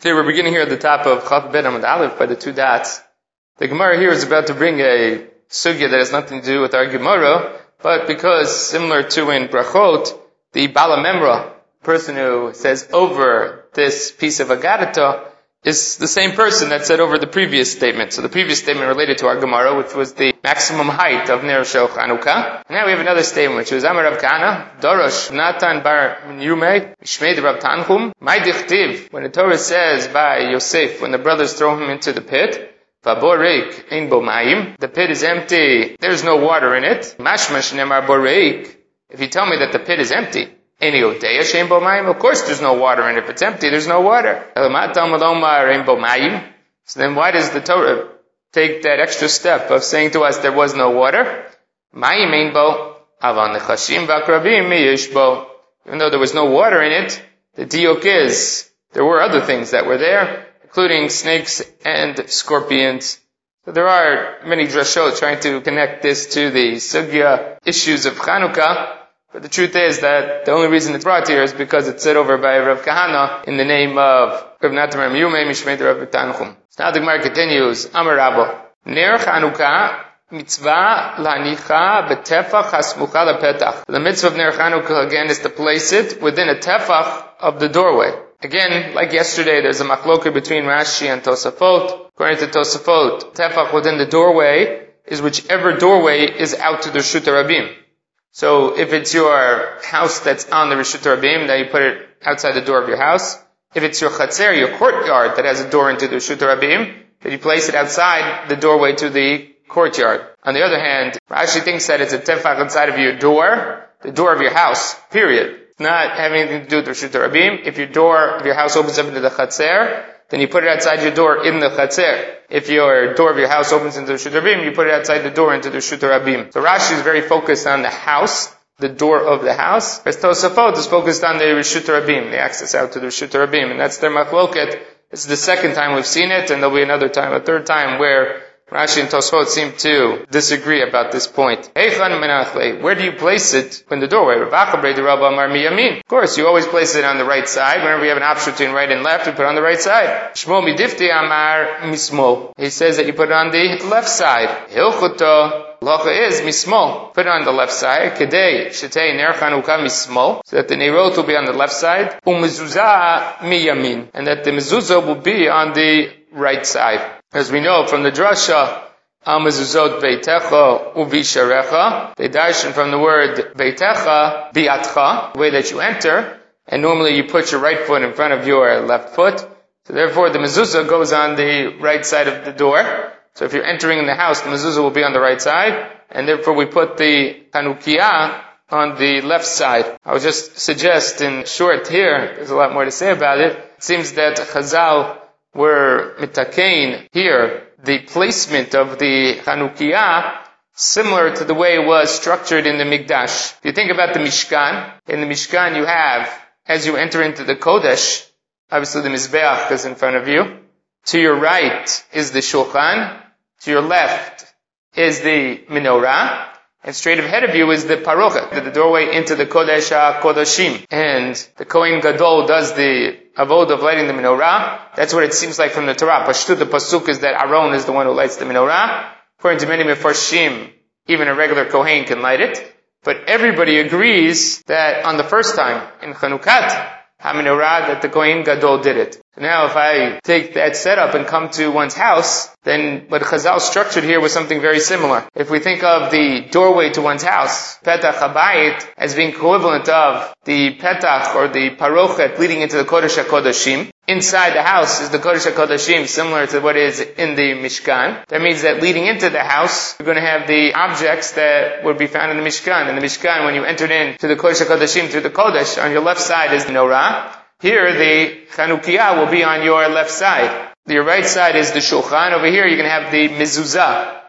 Okay, we're beginning here at the top of Chaf Bet Amud Aleph by the two dots. The Gemara here is about to bring a sugya that has nothing to do with our Gemara, but because similar to in Brachot, the Balamemra, person who says over this piece of Agadata, is the same person that said over the previous statement. So the previous statement related to our Gemara, which was the maximum height of Ner Shel Chanukah. Now we have another statement, which was Amar Rav Kahana, Dorosh Natan Bar Yume, Shmeid Rav Tanchum, My Dichtiv, when the Torah says by Yosef, when the brothers throw him into the pit, Vaboreik Ein Bo Mayim, the pit is empty, there's no water in it. Mashmash Nemar Boreik, if you tell me that the pit is empty, Of course there's no water, and if it's empty, there's no water. So then why does the Torah take that extra step of saying to us there was no water? Even though there was no water in it, the diok is, there were other things that were there, including snakes and scorpions. So there are many drashot trying to connect this to the sugya issues of Chanukah, but the truth is that the only reason it's brought here is because it's said over by Rav Kahana in the name of Rav Natan Yume Mishmei Rav Tanchum. Now the Gemara continues, Amar Rabbo, Ner Chanukah mitzvah lanicha betefach hasmucha lepetach. The mitzvah of Ner Chanukah again is to place it within a tefach of the doorway. Again, like yesterday, there's a machloker between Rashi and Tosafot. According to Tosafot, tefach within the doorway is whichever doorway is out to the Shuta Rabim. So if it's your house that's on the Rishut Rabim, then you put it outside the door of your house. If it's your chatzer, your courtyard that has a door into the Rishut Rabim, then you place it outside the doorway to the courtyard. On the other hand, Rashi thinks that it's a tefach inside of your door, the door of your house, period. not having anything to do with the Rishut Rabim. If your door of your house opens up into the chatzer, then you put it outside your door in the chatzer. If your door of your house opens into the Shutarabim, you put it outside the door into the Shutarabim. So Rashi is very focused on the house, the door of the house. Whereas Tosafot is focused on the Rishutarabim, the access out to the Rishutarabim. And that's their machloket. It's the second time we've seen it, and there'll be another time, a third time, where Rashi and Tosfot seem to disagree about this point. Where do you place it in the doorway? Of course, you always place it on the right side. Whenever we have an option between right and left, we put it on the right side. He says that you put it on the left side. Hilchuto is mismo. Put it on the left side. Kedei shetei ner chanuka mismo. So that the nerot will be on the left side. Umezuzah miyamin. And that the mezuzah will be on the right side. As we know from the drasha, Amazuzot Beitecha Uvisharecha. They darshan from the word Beitecha, Biatcha, the way that you enter. And normally you put your right foot in front of your left foot. So therefore the mezuzah goes on the right side of the door. So if you're entering in the house, the mezuzah will be on the right side. And therefore we put the Hanukkah on the left side. I would just suggest in short here, there's a lot more to say about it. It seems that Chazal were mitakein here, the placement of the Chanukiah similar to the way it was structured in the Mikdash. If you think about the Mishkan, in the Mishkan you have, as you enter into the Kodesh, obviously the Mizbeach is in front of you. To your right is the Shulchan. To your left is the Menorah. And straight ahead of you is the Parochet, the doorway into the Kodesh HaKodashim. And the Kohen Gadol does the avod of lighting the menorah. That's what it seems like from the Torah. Pashtu, the pasuk is that Aaron is the one who lights the menorah. According to many Mefarshim, even a regular Kohen can light it. But everybody agrees that on the first time in Chanukat, HaMenorah, that the Kohen Gadol did it. Now, if I take that setup and come to one's house, then what Chazal structured here was something very similar. If we think of the doorway to one's house, Petach Habayit, as being equivalent of the Petach or the Parochet leading into the Kodesh HaKodashim, inside the house is the Kodesh HaKodashim, similar to what is in the Mishkan. That means that leading into the house, you're going to have the objects that would be found in the Mishkan. In the Mishkan, when you entered in to the Kodesh HaKodashim through the Kodesh, on your left side is the Norah, here, the Chanukiah will be on your left side. Your right side is the Shulchan. Over here, you're going to have the Mezuzah.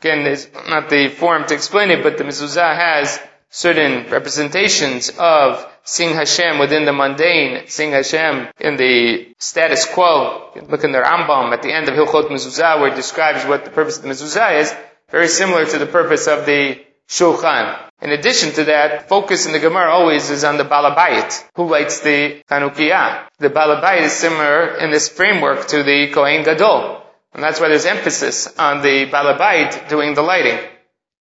Again, it's not the form to explain it, but the Mezuzah has certain representations of seeing Hashem within the mundane, seeing Hashem in the status quo. Look in the Rambam at the end of Hilchot Mezuzah where it describes what the purpose of the Mezuzah is, very similar to the purpose of the Shulchan. In addition to that, focus in the Gemara always is on the Balabayit, who lights the Chanukiah. The Balabayit is similar in this framework to the Kohen Gadol. And that's why there's emphasis on the Balabayit doing the lighting.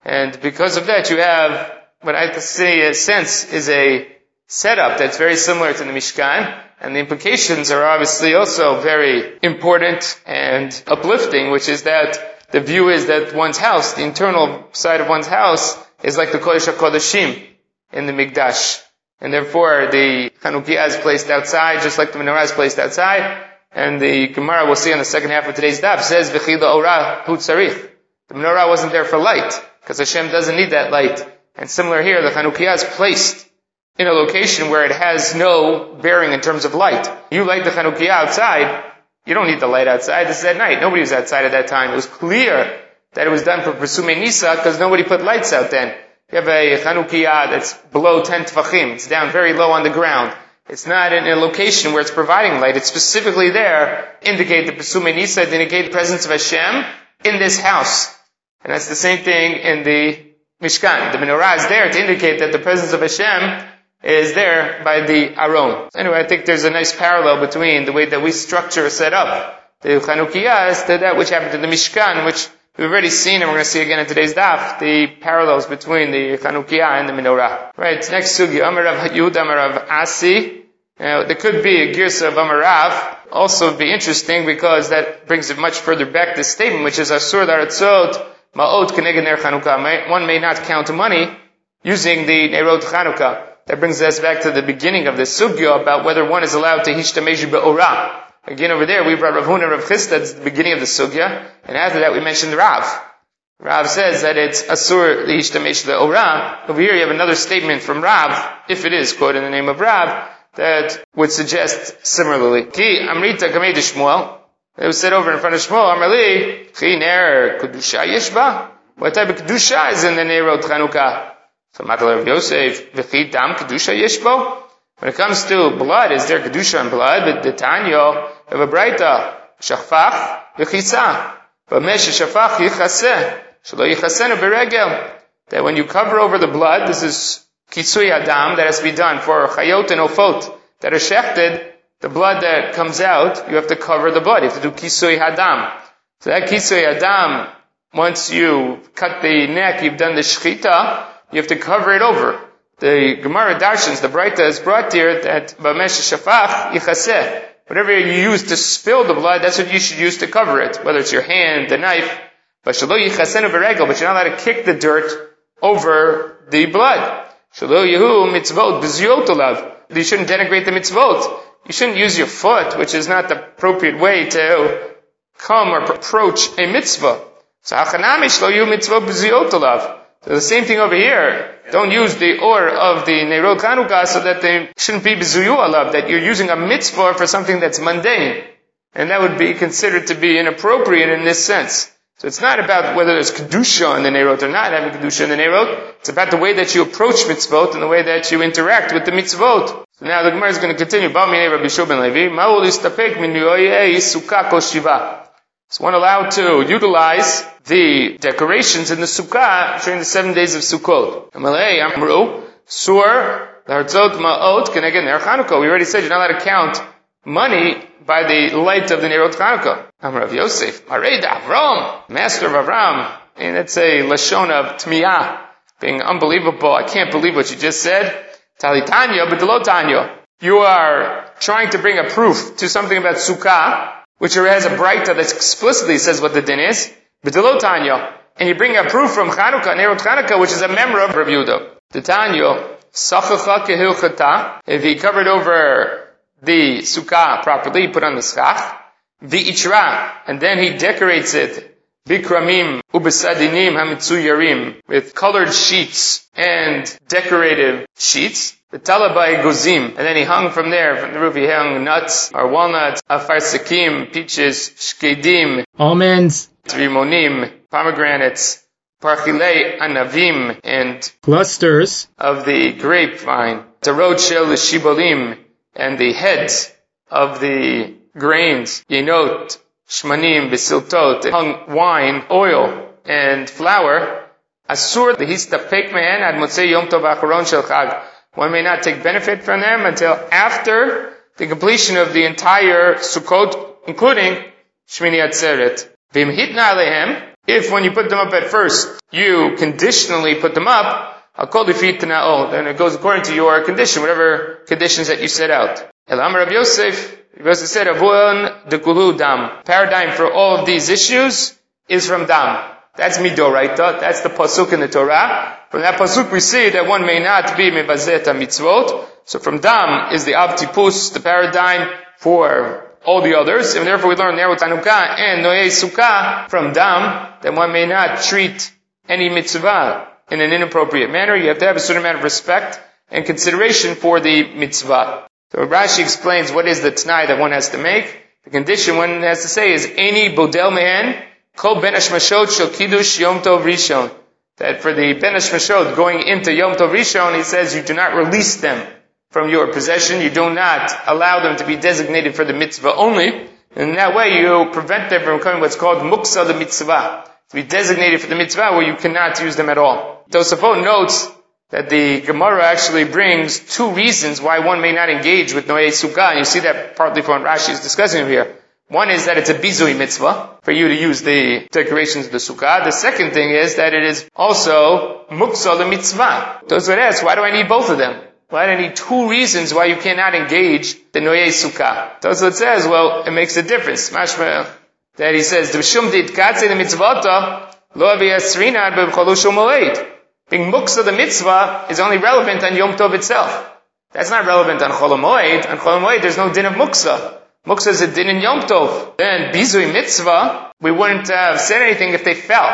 And because of that, you have what I a sense is a setup that's very similar to the Mishkan, and the implications are obviously also very important and uplifting, which is that the view is that one's house, the internal side of one's house, is like the Kodesh HaKodeshim in the Mikdash. And therefore, the Chanukiah is placed outside, just like the menorah is placed outside. And the Gemara we'll see in the second half of today's daf says, V'chila ora hu. The menorah wasn't there for light, because Hashem doesn't need that light. And similar here, the Chanukiah is placed in a location where it has no bearing in terms of light. You light the Chanukiah outside, you don't need the light outside. This is at night. Nobody was outside at that time. It was clear that it was done for Pesume Nisa because nobody put lights out then. You have a Chanukiah that's below 10 tfachim. It's down very low on the ground. It's not in a location where it's providing light. It's specifically there, to indicate the Pesume Nisa, to indicate the presence of Hashem in this house. And that's the same thing in the Mishkan. The menorah is there to indicate that the presence of Hashem is there by the Aron. Anyway, I think there's a nice parallel between the way that we structure set up the Chanukiah to that which happened to the Mishkan, which We've already seen, and we're going to see again in today's daf, the parallels between the Chanukiah and the Menorah. Right, next sugi, Amarav Yud, Amarav Asi. Now, there could be a girsa of Amarav. Also be interesting because that brings it much further back, this statement, which is Asur Daratzot, Ma'ot Ner Chanukah. One may not count money using the Nerot Chanukah. That brings us back to the beginning of the sugya about whether one is allowed to hishtamesh be'orah Again, over there, we brought Rav Huna Rav Chisda at the beginning of the sugya, and after that we mentioned Rav. Rav says that it's asur the ora. Over here you have another statement from Rav, if it is quoted in the name of Rav, that would suggest similarly. Ki amrita. It was said over in front of Shmuel, Amrali, chi ner kedusha yeshba. What type of kedusha is in the Nerot Chanukah? So Matal Rav Yosef, v'chi dam kedusha yeshbo. When it comes to blood, is there kedusha in blood? But the Tanya of a braita, shafach v'chitza. But mesh shafach yichaseh, shelo yichasenu beregel. That when you cover over the blood, this is kitsui adam that has to be done for chayot and ofot that are shechted. The blood that comes out, you have to cover the blood. You have to do kisui hadam. So that kisui hadam, once you cut the neck, you've done the shchita, you have to cover it over. The Gemara Darshans, the Braita is brought here that Bamesh Shafach Yichaseh. Whatever you use to spill the blood, that's what you should use to cover it. Whether it's your hand, the knife. But Shalo Yichasenu Beregel, but you're not allowed to kick the dirt over the blood. Shalo Yehu Mitzvot B'ziyotolav. You shouldn't denigrate the mitzvot. You shouldn't use your foot, which is not the appropriate way to come or approach a mitzvah. So Hachanami Shlo Yehu Mitzvot B'ziyotolav. So the same thing over here. Don't use the or of the Neirot Chanukah so that they shouldn't be bezuyu alav, that you're using a mitzvah for something that's mundane. And that would be considered to be inappropriate in this sense. So it's not about whether there's kedusha in the Neirot or not having kedusha in the Neirot. It's about the way that you approach mitzvot and the way that you interact with the mitzvot. So now the Gemara is going to continue. Is one allowed to utilize the decorations in the sukkah during the seven days of Sukkot? Amalei Amru Sur Hartzot Ma'ot Keneged Ner Chanukah. We already said you're not allowed to count money by the light of the Nerot Chanukah. Amrav Yosef, Ared Avram, master of Avram. And it's a lashon of tmiyah, being unbelievable. I can't believe what you just said. Talitanya, but Tanya. You are trying to bring a proof to something about sukkah which has a braita that explicitly says what the din is, but the Tanya, and you bring a proof from Chanukah, Nerot Chanukah, which is a member of Rabbi Yehuda. The Tanya, Sachacha if he covered over the sukkah properly, put on the schach, the ichra, and then he decorates it, bikramim ubesadinim hamitzuyarim, with colored sheets and decorative sheets, the talabai guzim, and then he hung from there, from the roof he hung nuts, or walnuts, afarsakim, peaches, shkedim, almonds, rimonim, pomegranates, parchilei anavim, and clusters. of the grapevine, tarot shel shibolim, and the heads of the grains, yenot, shmanim, besiltot, hung wine, oil, and flour, Asur lehistapek mehen ad motzei yom tov acharon shel chag. One may not take benefit from them until after the completion of the entire Sukkot, including Shmini Atzeret. Vim hitna alehem, if when you put them up at first, you conditionally put them up, Hakol oh, then it goes according to your condition, whatever conditions that you set out. Elam Rav Yosef, Yosef said, Avon de Kulu Dam. Paradigm for all of these issues is from Dam. That's midoraita. That's the pasuk in the Torah. From that pasuk we see that one may not be mevazet mitzvot. So from dam is the abtipus, the paradigm for all the others, and therefore we learn Nerut Hanukkah and Noye Sukkah from dam that one may not treat any mitzvah in an inappropriate manner. You have to have a certain amount of respect and consideration for the mitzvah. So Rashi explains what is the t'nai that one has to make. The condition one has to say is any bodel mehen Kol ben shel kiddush Yom Tov Rishon. That for the ben Hashmashot going into Yom Tov Rishon, he says you do not release them from your possession. You do not allow them to be designated for the mitzvah only. And in that way you prevent them from becoming what's called muksa the mitzvah. To be designated for the mitzvah where you cannot use them at all. Tosafot notes that the Gemara actually brings two reasons why one may not engage with Noé Sukkah, and you see that partly from what Rashi is discussing here. One is that it's a bizui mitzvah for you to use the decorations of the sukkah. The second thing is that it is also muksa mitzvah. Those would ask, why do I need both of them? Why do I need two reasons why you cannot engage the noye sukkah? Tosfot says, well, it makes a difference. Mashma, that he says, "D'vshum ditkatze the mitzvota lo aviyasrinad b'cholushum moed." Being muksa the mitzvah is only relevant on Yom Tov itself. That's not relevant on Chol Moed. On Chol Moed, there's no din of muksa. Muksa is a din in Yom Tov. Then Bizui Mitzvah, we wouldn't have said anything if they fell.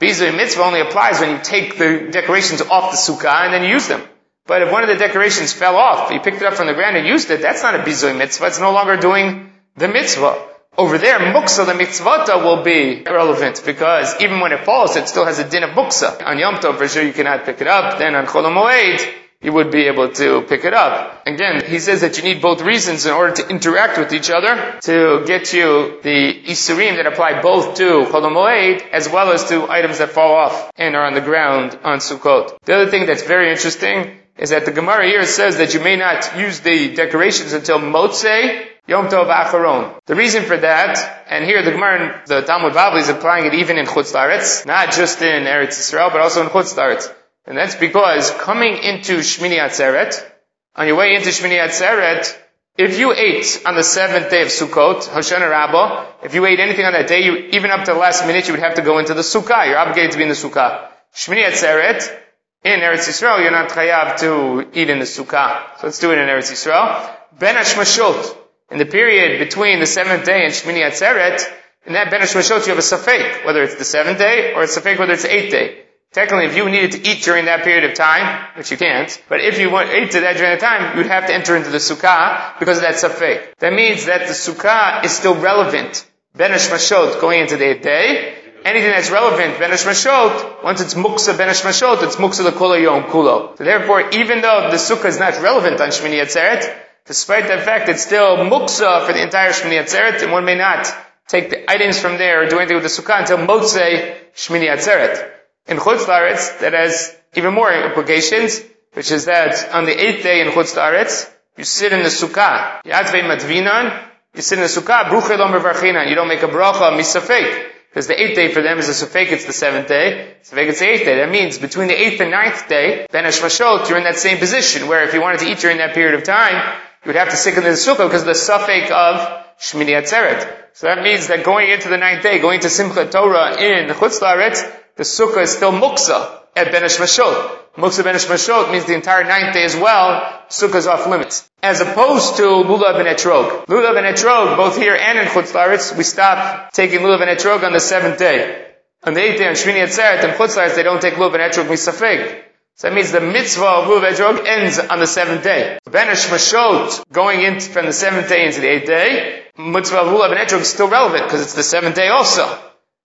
Bizui Mitzvah only applies when you take the decorations off the sukkah and then you use them. But if one of the decorations fell off, you picked it up from the ground and used it, that's not a Bizui Mitzvah. It's no longer doing the Mitzvah. Over there, Muksa, the Mitzvata, will be relevant because even when it falls, it still has a din of Muksa. On Yom Tov, for sure, you cannot pick it up. Then on Chol Moed, you would be able to pick it up. Again, he says that you need both reasons in order to interact with each other to get you the Isurim that apply both to Chol as well as to items that fall off and are on the ground on Sukkot. The other thing that's very interesting is that the Gemara here says that you may not use the decorations until Motzei Yom Tov Acharon. The reason for that, and here the Gemara, the Talmud Bavli is applying it even in Chutz Laretz, not just in Eretz Yisrael, but also in Chutz Laretz. And that's because coming into Shmini Atzeret, on your way into Shmini Atzeret, if you ate on the seventh day of Sukkot, Hoshana Rabbah, if you ate anything on that day, you, even up to the last minute, you would have to go into the Sukkah. You're obligated to be in the Sukkah. Shmini Atzeret, in Eretz Yisrael, you're not chayav to eat in the Sukkah. So let's do it in Eretz Yisrael. Ben Hashmashot, in the period between the seventh day and Shmini Atzeret, in that Ben Hashmashot you have a safek, whether it's the seventh day or it's safek whether it's the eighth day. Technically, if you needed to eat during that period of time, which you can't, but if you ate to that during that time, you'd have to enter into the sukkah because of that safek. That means that the sukkah is still relevant. Benesh Mashot going into the day. Anything that's relevant, Benesh Mashot, once it's Muksa Benesh Mashot, it's Muksa the Kula Yom Kulo. So therefore, even though the sukkah is not relevant on Shmini Atzeret, despite that fact, it's still Muksa for the entire Shmini Atzeret, and one may not take the items from there or do anything with the sukkah until Motzei Shmini Atzeret in Chutz Laretz that has even more implications, which is that on the eighth day in Chutz Laretz, you sit in the Sukkah. Yatvei Matvinan, you sit in the Sukkah, Bruche Lom You don't make a bracha, misafek. Because the eighth day for them is a safek, it's the seventh day. Safek, it's the eighth day. That means between the eighth and ninth day, Ben Hashmashot, you're in that same position, where if you wanted to eat during that period of time, you would have to sit in the sukkah because of the safek of Shmini Atzeret. So that means that going into the ninth day, going to Simchat Torah in Chutz Laretz, the sukkah is still muksa at Ben Mashot. Muksa Ben Mashot means the entire ninth day as well, sukkah is off limits. As opposed to lulav and etrog. Lulav and etrog, both here and in Chutz Laretz, we stop taking lulav and etrog on the seventh day. On the eighth day, on Shmini Atzeret, and Chutz Laretz, they don't take lulav and etrog misafeg. So that means the mitzvah of lulav etrog ends on the seventh day. Ben Mashot, going in from the seventh day into the eighth day, mitzvah of lulav and etrog is still relevant because it's the seventh day also.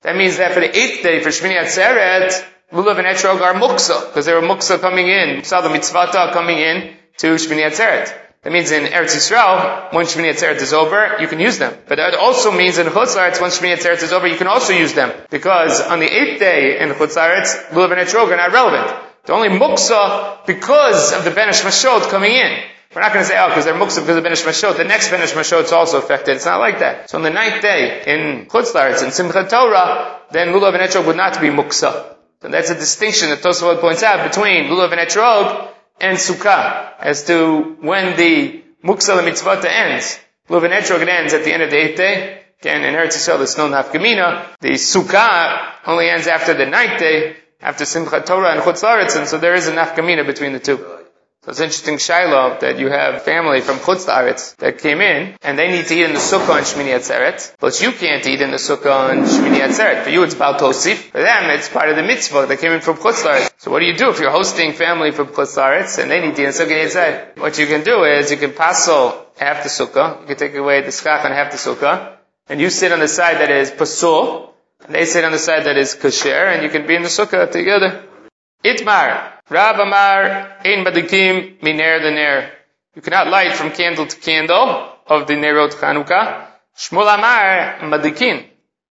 That means that for the eighth day, for Shmini Atzeret, Lulav and Etrog are muksa, because they were muksa coming in, Sada mitzvata coming in to Shmini Atzeret. That means in Eretz Yisrael, when Shmini Atzeret is over, you can use them. But that also means in Chutz La'aretz, when Shmini Atzeret is over, you can also use them. Because on the eighth day in Chutz La'aretz, Lulav and Etrog are not relevant. The only muksa because of the Benish Mashot coming in. We're not going to say, oh, because they're muksa because of Benish Mashot. The next Benish Mashot is also affected. It's not like that. So on the ninth day in Chutz La'aretz, in Simchat Torah, then Lulav and Etrog would not be muksa. So that's a distinction that Tosafot points out between Lulav and Etrog and Sukkah as to when the Muksal Mitzvah ends. Lulav and Etrog ends at the end of the eighth day. Again, in Eretz Yisrael, there's no nafkamina. The Sukkah only ends after the ninth day, after Simchat Torah and Chutz La'aretz, and so there is a nafkamina between the two. So it's interesting, Shiloh, that you have family from Chutz La'aretz that came in, and they need to eat in the Sukkah on Shmini Atzeret, but you can't eat in the Sukkah on Shmini Atzeret. For you, it's Baal Tosif. For them, it's part of the mitzvah that came in from Chutz La'aretz. So what do you do if you're hosting family from Chutz La'aretz, and they need to eat in Sukkah Atzeret? What you can do is, you can passel half the Sukkah, you can take away the skach on half the Sukkah, and you sit on the side that is pasul, they sit on the side that is kasher, and you can be in the Sukkah together. Itmar. Rab Amar Ein Badikim Miner the Ner. You cannot light from candle to candle of the Nerot Chanukah. Shmuel Amar Madikin.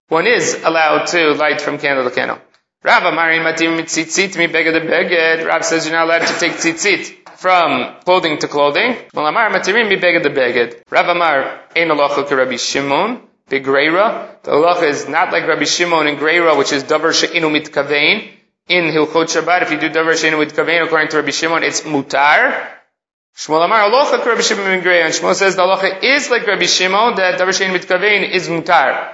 One is allowed to light from candle to candle. Rab Amar Ein Matim Mitzitzit Mi Beged Beged. Rab says you're not allowed to take tzitzit from clothing to clothing. Shmuel Amar Matirim Mi Beged Beged. Rab Amar Ein Alocha Rabbi Shimon. Begreira. The halacha is not like Rabbi Shimon in Greira, which is Davar She'inu Mitkavein in Hilchot Shabbat, if you do Davar Sheinu with Kavein, according to Rabbi Shimon, it's mutar. Shmuel Amar Alocha Rabbi Shimon ben Grey, and Shmuel says the Alocha is like Rabbi Shimon, that Davar Sheinu with Kavein is mutar.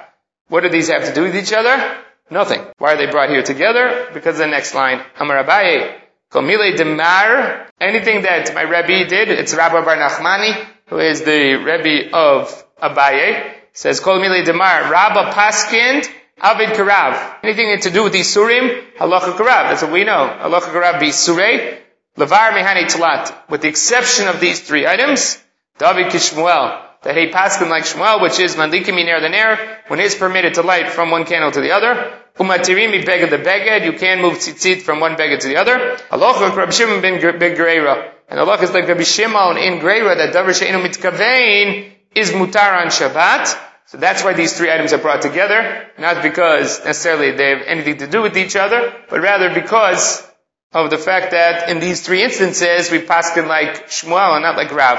What do these have to do with each other? Nothing. Why are they brought here together? Because the next line, Amar Abaye, Komile Demar, anything that my Rebbe did, it's Rabbah Bar Nachmani, who is the Rebbe of Abaye, says, Kol Mile Demar, Rabba Paskind, Avid Karav. Anything to do with the Surim, Halacha Karav. That's what we know. Halacha Karav be Surei, Levar Mehani Talat. With the exception of these three items, David Kishmuel. That he paskin like Shmuel, which is Mandikim Ner the Ner, when it's permitted to light from one candle to the other. Umatirimi beged the beged, you can move tzitzit from one beged to the other. Halacha Rabbi Shimon ben Greira. And Allah is like Rabbi Shimon in Greira, that Davar She'enu Mitkavein is mutar on Shabbat. So that's why these three items are brought together, not because necessarily they have anything to do with each other, but rather because of the fact that in these three instances we paskin like Shmuel and not like Rav.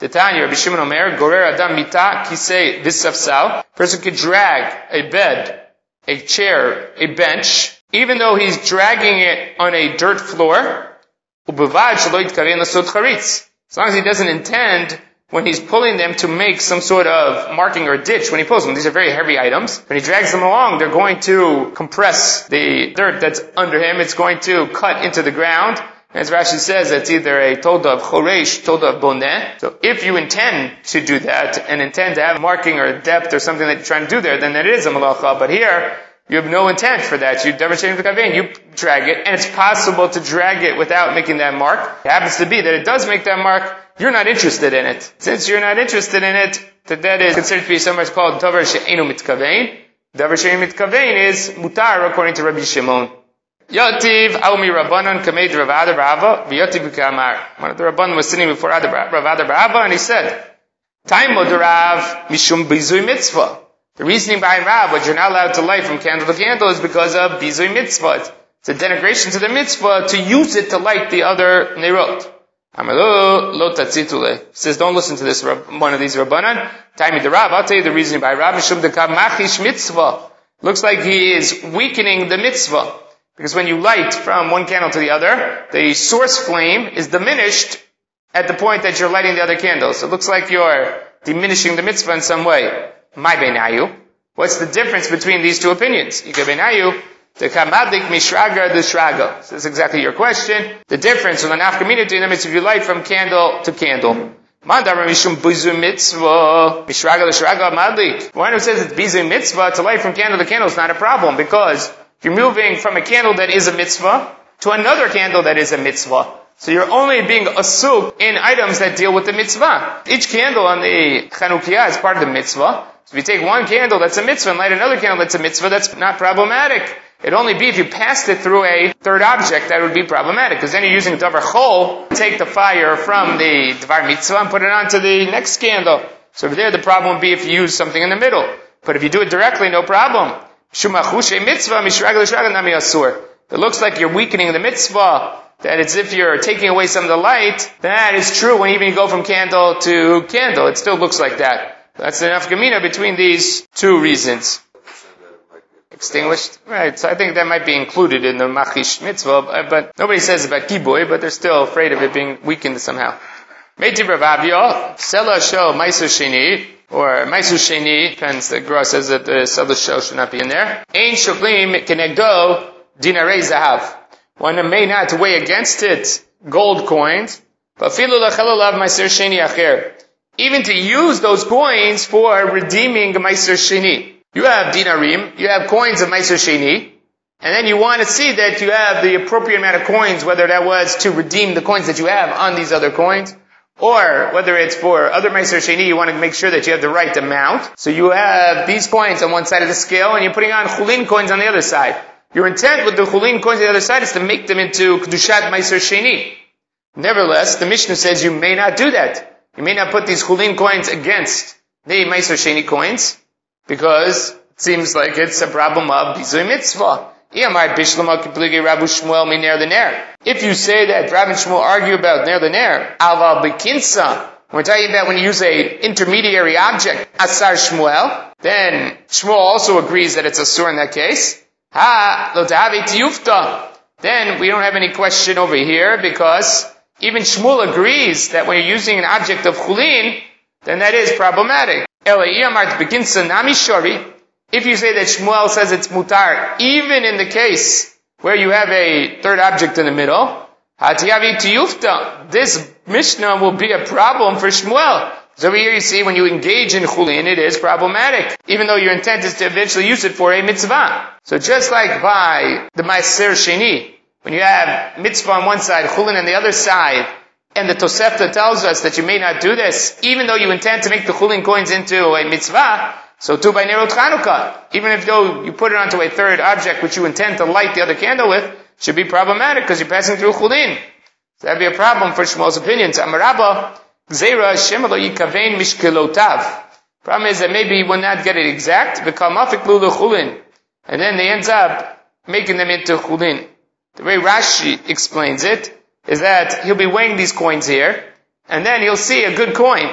Titania, Rabbi Shimon Omer, Gorer Adam Mita, Kisei Visafsal. Person could drag a bed, a chair, a bench, even though he's dragging it on a dirt floor, as long as he doesn't intend when he's pulling them to make some sort of marking or ditch when he pulls them. These are very heavy items. When he drags them along, they're going to compress the dirt that's under him. It's going to cut into the ground. As Rashi says, it's either a toda of choresh, toda of boneh. So if you intend to do that and intend to have a marking or a depth or something that you're trying to do there, then that is a malacha. But here, you have no intent for that. You demonstrate the kavein. You drag it, and it's possible to drag it without making that mark. It happens to be that it does make that mark. You're not interested in it. Since you're not interested in it, that that is considered to be somewhere called davar she'enu mitkavein. Davar she'enu mitkavein is mutar according to Rabbi Shimon. Yativ Aumi Rabbanon Kamed Rav Adar Rava V'Yativ Kamar. One of the Rabbanon was sitting before Rav Adar Rava and he said, Time Rav Mishum Bizui Mitzvah. The reasoning behind Rav, what you're not allowed to light from candle to candle is because of Bizui Mitzvah. It's a denigration to the mitzvah to use it to light the other Nerot. Says, don't listen to this one of these Rabbanan. Time the Rav. I'll tell you the reasoning by dekav machish mitzvah. Looks like he is weakening the mitzvah. Because when you light from one candle to the other, the source flame is diminished at the point that you're lighting the other candles. It looks like you're diminishing the mitzvah in some way. My benayu. What's the difference between these two opinions? benayu, the kamadik mishraga the shraga. So that's exactly your question. The difference in the nafkamina to them is if you light from candle to candle. Mandar mishum bizu mitzvah the. One who says it's bizu mitzvah to light from candle to candle is not a problem because you're moving from a candle that is a mitzvah to another candle that is a mitzvah. So you're only being asuk in items that deal with the mitzvah. Each candle on the Chanukiah is part of the mitzvah. So if you take one candle that's a mitzvah and light another candle that's a mitzvah, that's not problematic. It'd only be if you passed it through a third object that would be problematic, because then you're using davar chol, to take the fire from the dvar mitzvah and put it onto the next candle. So there the problem would be if you use something in the middle. But if you do it directly, no problem. It looks like you're weakening the mitzvah, that it's if you're taking away some of the light, that is true when even you go from candle to candle. It still looks like that. That's enough gamina between these two reasons. Extinguished? Right, so I think that might be included in the machish mitzvah, uh, but nobody says about kiboy, but they're still afraid of it being weakened somehow. Meiti Ravavio, Sela Sho Maisu Sheni, or Maisu Sheni, depends, the Gra says that the Sela Sho should not be in there. Ein Shuklim Kenegdo Dinarei Zahav. One may not weigh against it gold coins, but Filu Lachelalav Maiser Sheni Acher. Even to use those coins for redeeming Maiser Sheni. You have dinarim, you have coins of Maiser Sheni, and then you want to see that you have the appropriate amount of coins, whether that was to redeem the coins that you have on these other coins, or whether it's for other Meiser Sheni, you want to make sure that you have the right amount. So you have these coins on one side of the scale and you're putting on Chulin coins on the other side. Your intent with the Chulin coins on the other side is to make them into Kedushat Meiser Sheni. Nevertheless, the Mishnah says you may not do that. You may not put these Chulin coins against the Meiser Sheni coins because it seems like it's a problem of Bizui Mitzvah. If you say that Rav and Shmuel argue about Ner the Ner, Alva Bekinsa, we're talking about when you use a intermediary object, Asar Shmuel, then Shmuel also agrees that it's a sur in that case. Ha. Then we don't have any question over here because even Shmuel agrees that when you're using an object of Chulin, then that is problematic. If you say that Shmuel says it's mutar, even in the case where you have a third object in the middle, this Mishnah will be a problem for Shmuel. So here you see when you engage in chulin, it is problematic, even though your intent is to eventually use it for a mitzvah. So just like by the Ma'aser Sheni, when you have mitzvah on one side, chulin on the other side, and the Tosefta tells us that you may not do this, even though you intend to make the chulin coins into a mitzvah, so too by Nerot Chanukah, even if though you put it onto a third object which you intend to light the other candle with, should be problematic because you're passing through Chulin. So that'd be a problem for Shmuel's opinions. Amarabba, Gzeira Shemalo Yikavein Mishkelotav. Problem is that maybe he will not get it exact. And then they ends up making them into Chulin. The way Rashi explains it is that he'll be weighing these coins here, and then he'll see a good coin.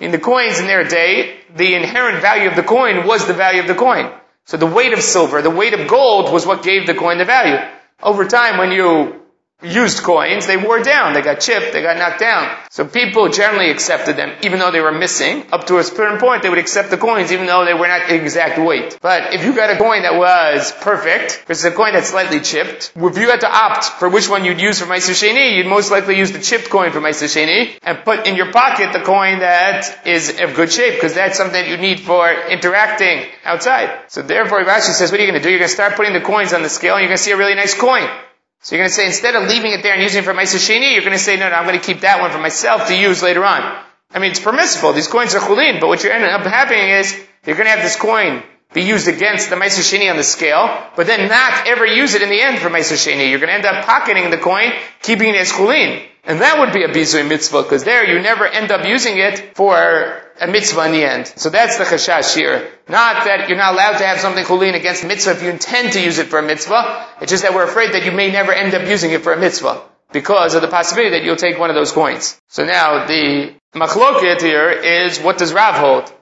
In the coins in their day, the inherent value of the coin was the value of the coin. So the weight of silver, the weight of gold was what gave the coin the value. Over time, when you used coins, they wore down, they got chipped, they got knocked down. So people generally accepted them, even though they were missing. Up to a certain point, they would accept the coins, even though they were not exact weight. But if you got a coin that was perfect, versus a coin that's slightly chipped, if you had to opt for which one you'd use for Meiser Sheni, you'd most likely use the chipped coin for Meiser Sheni, and put in your pocket the coin that is of good shape, because that's something that you need for interacting outside. So therefore, Rashi says, what are you going to do? You're going to start putting the coins on the scale, and you're going to see a really nice coin. So you're going to say, instead of leaving it there and using it for Maisa Sheni, you're going to say, no, no, I'm going to keep that one for myself to use later on. I mean, it's permissible. These coins are chulin, but what you're ending up happening is, you're going to have this coin be used against the Maisa on the scale, but then not ever use it in the end for Maisa. You're going to end up pocketing the coin, keeping it as chulin. And that would be a bizui mitzvah, because there you never end up using it for a mitzvah in the end. So that's the chashash here. Not that you're not allowed to have something chulin against mitzvah if you intend to use it for a mitzvah. It's just that we're afraid that you may never end up using it for a mitzvah because of the possibility that you'll take one of those coins. So now the machloket here is what does Rav hold?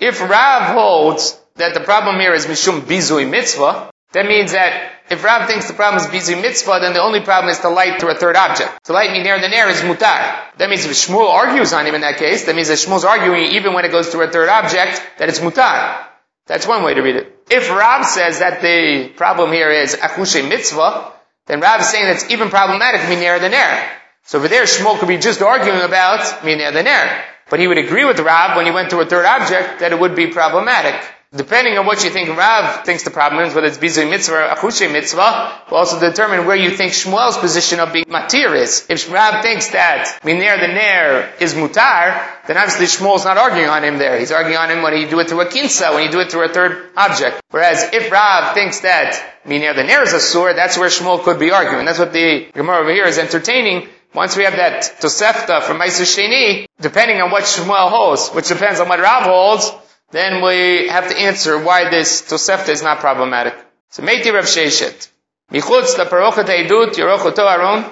If Rav holds that the problem here is mishum bizui mitzvah, that means that if Rav thinks the problem is busy mitzvah, then the only problem is to light through a third object. To light me near the is mutar. That means if Shmuel argues on him in that case, that means that Shmuel's arguing even when it goes through a third object, that it's mutar. That's one way to read it. If Rav says that the problem here is achushe mitzvah, then Rav is saying that's even problematic near the nair. So over there, Shmuel could be just arguing about near the. But he would agree with Rav when he went through a third object that it would be problematic. Depending on what you think Rav thinks the problem is, whether it's Bizui Mitzvah or Achushe Mitzvah, will also determine where you think Shmuel's position of being Matir is. If Rav thinks that Miner the Ner is Mutar, then obviously Shmuel's not arguing on him there. He's arguing on him when you do it through a kinsa, when you do it through a third object. Whereas if Rav thinks that Miner the Ner is a sur, that's where Shmuel could be arguing. That's what the Gemara over here is entertaining. Once we have that Tosefta from Meiser Sheni, depending on what Shmuel holds, which depends on what Rav holds, then we have to answer why this Tosefta is not problematic. So Meiti Rav Sheshet. Michutz la parochet haidut yorochoto aron.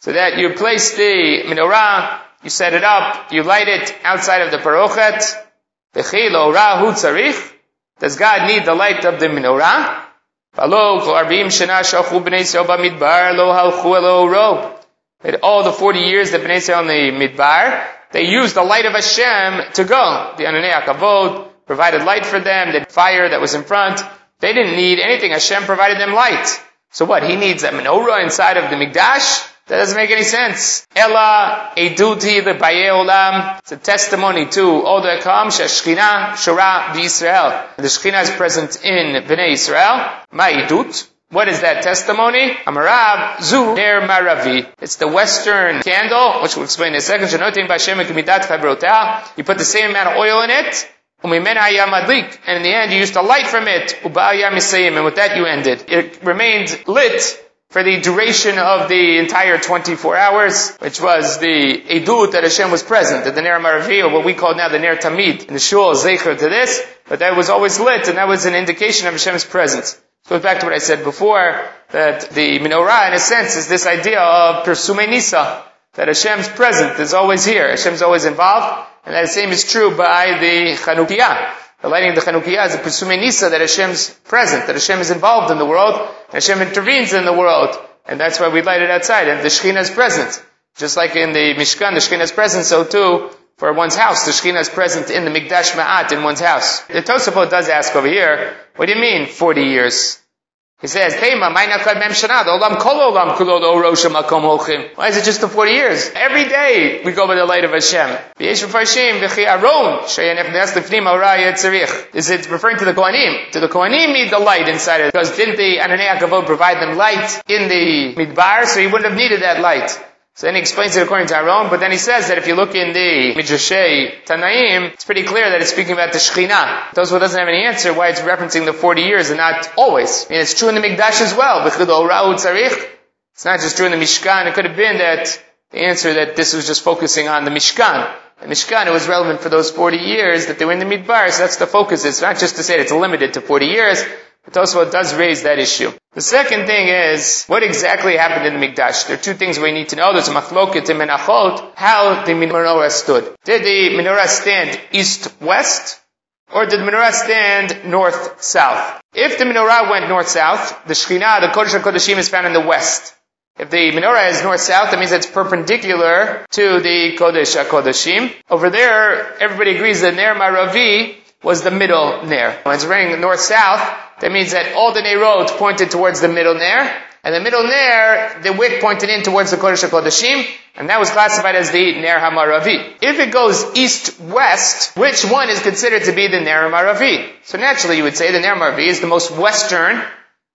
So that you place the menorah, you set it up, you light it outside of the parochet. Bechilo rahu tzarich. Does God need the light of the menorah? Valo kol arbim shena shachu b'nei Yisrael b'midbar lo halchu elo ro. All the 40 years that Bnei Yisrael in the midbar, they used the light of Hashem to go. The Ananei Akavod, provided light for them, the fire that was in front. They didn't need anything. Hashem provided them light. So what? He needs a menorah inside of the Mikdash? That doesn't make any sense. Ella eduti the olam. It's a testimony to all the kam sheshchina shura Israel. The Shechina is present in Bnei Israel. Ma edut. What is that testimony? Amarav zu ner maravi. It's the western candle, which we'll explain in a second. You put the same amount of oil in it, and in the end, you used to light from it. And with that, you ended. It remained lit for the duration of the entire 24 hours, which was the edut that Hashem was present, the Ner Maravi, or what we call now the Ner Tamid, in the shul, zecher to this, but that was always lit, and that was an indication of Hashem's presence. Goes back to what I said before, that the menorah, in a sense, is this idea of Persume Nisa, that Hashem's present is always here, Hashem's always involved, and that same is true by the Chanukiah. The lighting of the Chanukiah is a Pesume Nisa that Hashem's present, that Hashem is involved in the world, and Hashem intervenes in the world. And that's why we light it outside, and the Shekhinah is present. Just like in the Mishkan, the Shekhinah is present, so too, for one's house, the Shekhinah is present in the Mikdash Ma'at in one's house. The Tosafot does ask over here, what do you mean 40 years? He says, Tema, Why is it just the 40 years? Every day we go by the light of Hashem. Is it referring to the Kohanim? Do the Kohanim need the light inside it? Because didn't the Ananei Akavod provide them light in the Midbar, so he wouldn't have needed that light. So then he explains it according to Aaron, but then he says that if you look in the Midrashay Tanaim, it's pretty clear that it's speaking about the Shekhinah. Those who doesn't have any answer why it's referencing the 40 years and not always. Mean, it's true in the Mikdash as well. It's not just true in the Mishkan. It could have been that the answer that this was just focusing on the Mishkan. The Mishkan, it was relevant for those 40 years that they were in the Midbar, so that's the focus. It's not just to say it's limited to 40 years, but Tosfot does raise that issue. The second thing is, what exactly happened in the Mikdash? There are two things we need to know. There's machloket in Menachot, how the menorah stood. Did the menorah stand east-west? Or did the menorah stand north-south? If the menorah went north-south, the Shekhinah, the Kodesh HaKodeshim is found in the west. If the menorah is north-south, that means it's perpendicular to the Kodesh HaKodeshim. Over there, everybody agrees that Ner Maravi was the middle Ner. When it's running north-south, that means that all the Nerot pointed towards the middle Ner, and the middle Ner, the wick pointed in towards the Kodesh HaKodeshim, and that was classified as the Ner HaMaravi. If it goes east-west, which one is considered to be the Ner HaMaravi? So naturally you would say the Ner HaMaravi is the most western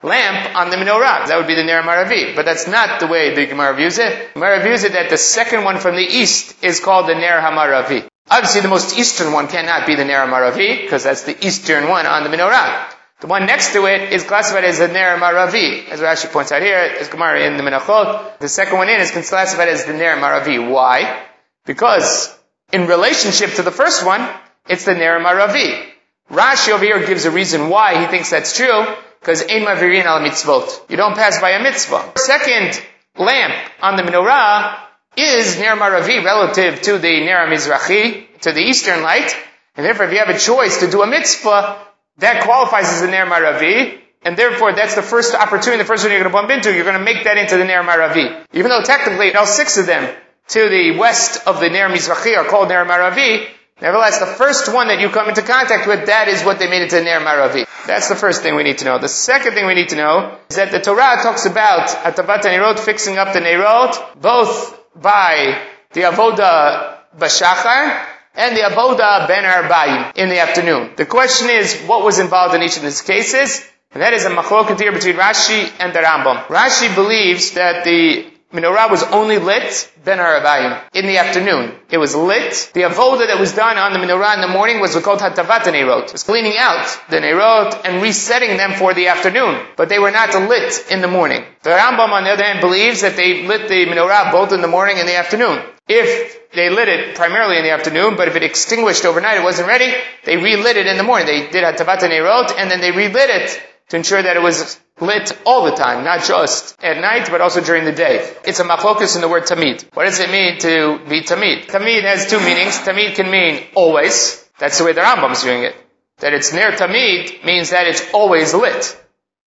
lamp on the menorah. That would be the Ner HaMaravi. But that's not the way the Gemara views it. Gemara views it that the second one from the east is called the Ner HaMaravi. Obviously the most eastern one cannot be the Ner HaMaravi, because that's the eastern one on the menorah. The one next to it is classified as the Ner Maravi, as Rashi points out here, as Gemara in the Menachot. The second one in is classified as the Ner Maravi. Why? Because in relationship to the first one, it's the Ner Maravi. Rashi over here gives a reason why he thinks that's true, because Ein Mavirin al Mitzvot. You don't pass by a mitzvah. Second lamp on the menorah is Ner Maravi relative to the Ner Mizrachi, to the eastern light, and therefore if you have a choice to do a mitzvah, that qualifies as a Ner Maravi, and therefore that's the first opportunity, the first one you're going to bump into, you're going to make that into the Ner Maravi. Even though technically all six of them to the west of the Ner Mizrachi are called Ner Maravi, nevertheless the first one that you come into contact with, that is what they made into Ner Maravi. That's the first thing we need to know. The second thing we need to know is that the Torah talks about Atavat Nerot, fixing up the Nerot, both by the Avoda Bashachar, and the Avoda Ben Arbayim in the afternoon. The question is, what was involved in each of these cases? And that is a machloket here between Rashi and the Rambam. Rashi believes that the menorah was only lit ben Arabayim in the afternoon. It was lit. The avoda that was done on the menorah in the morning was called hatavat neirot. It was cleaning out the neirot and resetting them for the afternoon. But they were not lit in the morning. The Rambam on the other hand believes that they lit the menorah both in the morning and the afternoon. If they lit it primarily in the afternoon, but if it extinguished overnight, it wasn't ready, they relit it in the morning. They did hatavat neirot and then they relit it to ensure that it was lit all the time, not just at night, but also during the day. It's a machlokus in the word tamid. What does it mean to be tamid? Tamid has two meanings. Tamid can mean always. That's the way the Rambam is doing it. That it's near tamid means that it's always lit.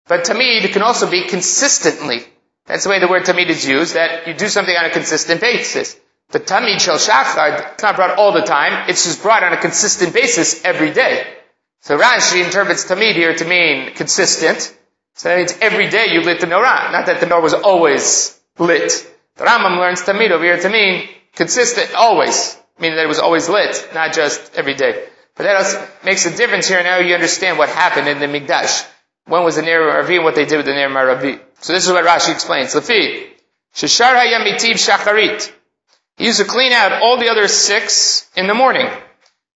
But tamid can also be consistently. That's the way the word tamid is used, that you do something on a consistent basis. The tamid shel shachar, it's not brought all the time, it's just brought on a consistent basis every day. So Rashi interprets tamid here to mean consistent. So that means every day you lit the menorah, not that the menorah was always lit. The Rambam learns tamid over here to mean consistent, always, meaning that it was always lit, not just every day. But that makes a difference here. Now you understand what happened in the Mikdash. When was the Ner Maravi and what they did with the Ner Maravi. So this is what Rashi explains. Lefi, Shashar Hayamitiv Shacharit. He used to clean out all the other six in the morning.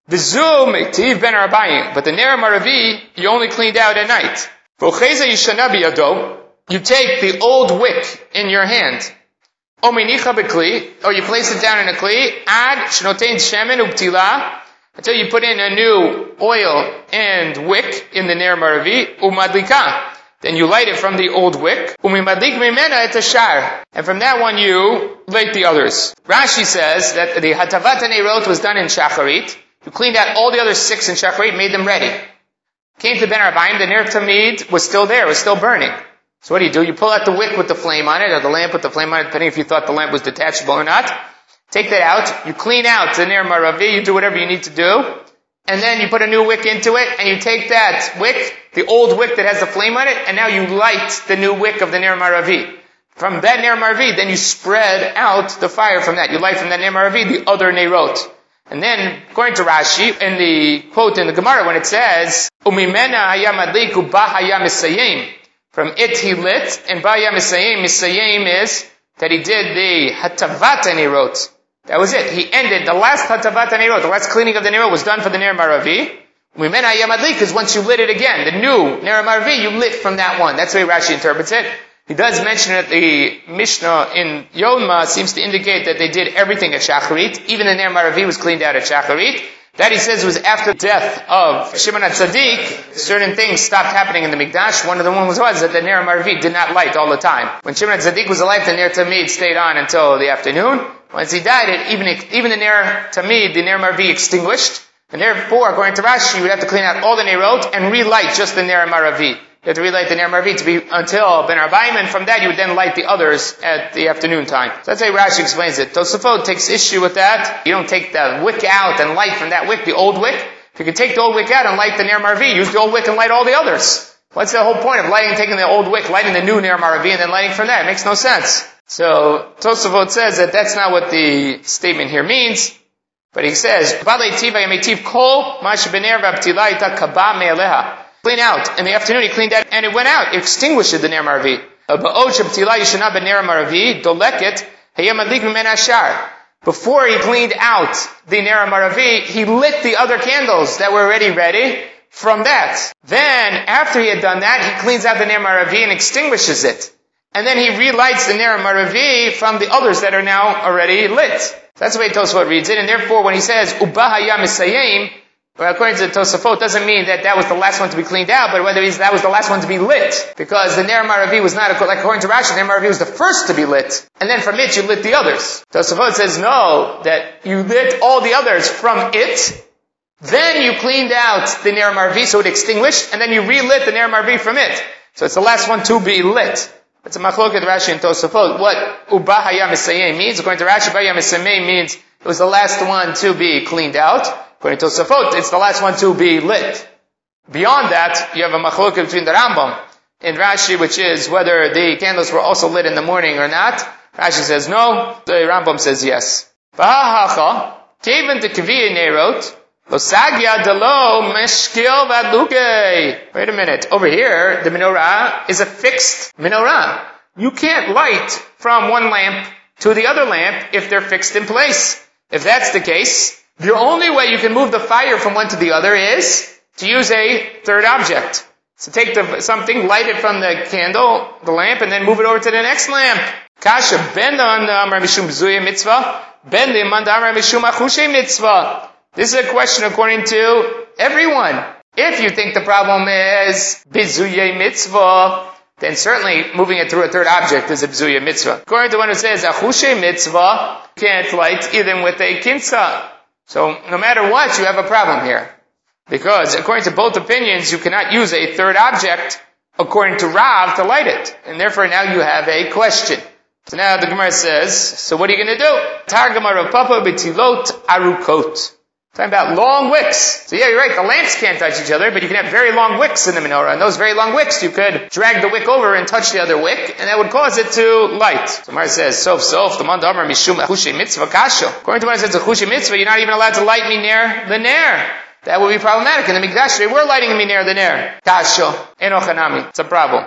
V'zu Miktiv Ben Arabayim. But the Ner Maravi, you only cleaned out at night. You take the old wick in your hand. Or you place it down in a kli. Ad shemen ubtila. Until you put in a new oil and wick in the ner maravi. Umadlika. Then you light it from the old wick. And from that one you light the others. Rashi says that the hatavat neirot was done in shacharit. You cleaned out all the other six in shacharit, made them ready. Came to Ben Arbaim, the Ner Tamid was still there, was still burning. So what do you do? You pull out the wick with the flame on it, or the lamp with the flame on it, depending if you thought the lamp was detachable or not. Take that out, you clean out the Ner Maravi, you do whatever you need to do, and then you put a new wick into it, and you take that wick, the old wick that has the flame on it, and now you light the new wick of the Ner Maravi. From that Ner Maravi, then you spread out the fire from that. You light from that Ner Maravi the other Nerot. And then, according to Rashi, in the quote in the Gemara, when it says, "Umimena hayam adliku ba hayam misayim," from it he lit, and ba hayam misayim, misayim is that he did the hatavat wrote. That was it. He ended the last hatavat wrote. The last cleaning of the nero was done for the ner maravi. Umimena hayam adlik because once you lit it again, the new ner maravi, you lit from that one. That's the way Rashi interprets it. He does mention that the Mishnah in Yoma seems to indicate that they did everything at Shacharit. Even the Ner Maravi was cleaned out at Shacharit. That he says was after the death of Shimon HaTzadik, certain things stopped happening in the Mikdash. One of the ones was that the Ner Maravi did not light all the time. When Shimon HaTzadik was alive, the Ner Tamid stayed on until the afternoon. Once he died, it, even, even the Ner Tamid, the Ner Maravi extinguished. And therefore, according to Rashi, you would have to clean out all the Nerot and relight just the Ner Maravi. You have to relight the Ner Marvi to be until Ben Arbaim, and from that you would then light the others at the afternoon time. So that's how Rashi explains it. Tosafot takes issue with that. You don't take the wick out and light from that wick, the old wick. If you could take the old wick out and light the Ner Marvi, use the old wick and light all the others. What's the whole point of lighting, taking the old wick, lighting the new Ner Marvi, and then lighting from that? It makes no sense. So Tosafot says that that's not what the statement here means. But he says, clean out. In the afternoon he cleaned out and it went out. Extinguished the Ner Marvi. Before he cleaned out the Ner Maravi, he lit the other candles that were already ready from that. Then, after he had done that, he cleans out the Ner Maravi and extinguishes it. And then he relights the Ner Maravi from the others that are now already lit. That's the way Tosfot reads it. And therefore, when he says, Ubahaya Misayim, well, according to Tosafot, doesn't mean that that was the last one to be cleaned out, but whether that was the last one to be lit. Because the Ner Maravi was not, like according to Rashi, the Ner Maravi was the first to be lit. And then from it you lit the others. Tosafot says no, that you lit all the others from it, then you cleaned out the Ner Maravi so it extinguished, and then you relit the Ner Maravi from it. So it's the last one to be lit. It's a machloket Rashi and Tosafot. What Ubahaya Misayeh means, according to Rashi, Ubahaya Misayeh means it was the last one to be cleaned out. According to Tosafot, it's the last one to be lit. Beyond that, you have a machloket between the Rambam and Rashi, which is whether the candles were also lit in the morning or not. Rashi says no. The Rambam says yes. Taven to Kaviya Nerot, Losagya Delo Meshkil. Wait a minute. Over here, the menorah is a fixed menorah. You can't light from one lamp to the other lamp if they're fixed in place. If that's the case, the only way you can move the fire from one to the other is to use a third object. So take the, something, light it from the candle, the lamp, and then move it over to the next lamp. Kasha mishum um, bzuya mitzvah, mishum mitzvah. This is a question according to everyone. If you think the problem is bizuye mitzvah, then certainly moving it through a third object is a bzuya mitzvah. According to one who says achushe mitzvah, can't light even with a kinsa. So no matter what, you have a problem here. Because according to both opinions, you cannot use a third object according to Rav to light it. And therefore now you have a question. So now the Gemara says, so what are you going to do? Targama Papa betilot arukot. Talking about long wicks. So yeah, you're right, the lamps can't touch each other, but you can have very long wicks in the menorah. And those very long wicks, you could drag the wick over and touch the other wick, and that would cause it to light. So Gemara says, sof sof, the mandamar mishum mitzvah kasha. According to what it says, a mitzvah, you're not even allowed to light me near the nair. That would be problematic. In the Mikdash, were lighting me near the nair. Kasha. Enochanami. It's a problem.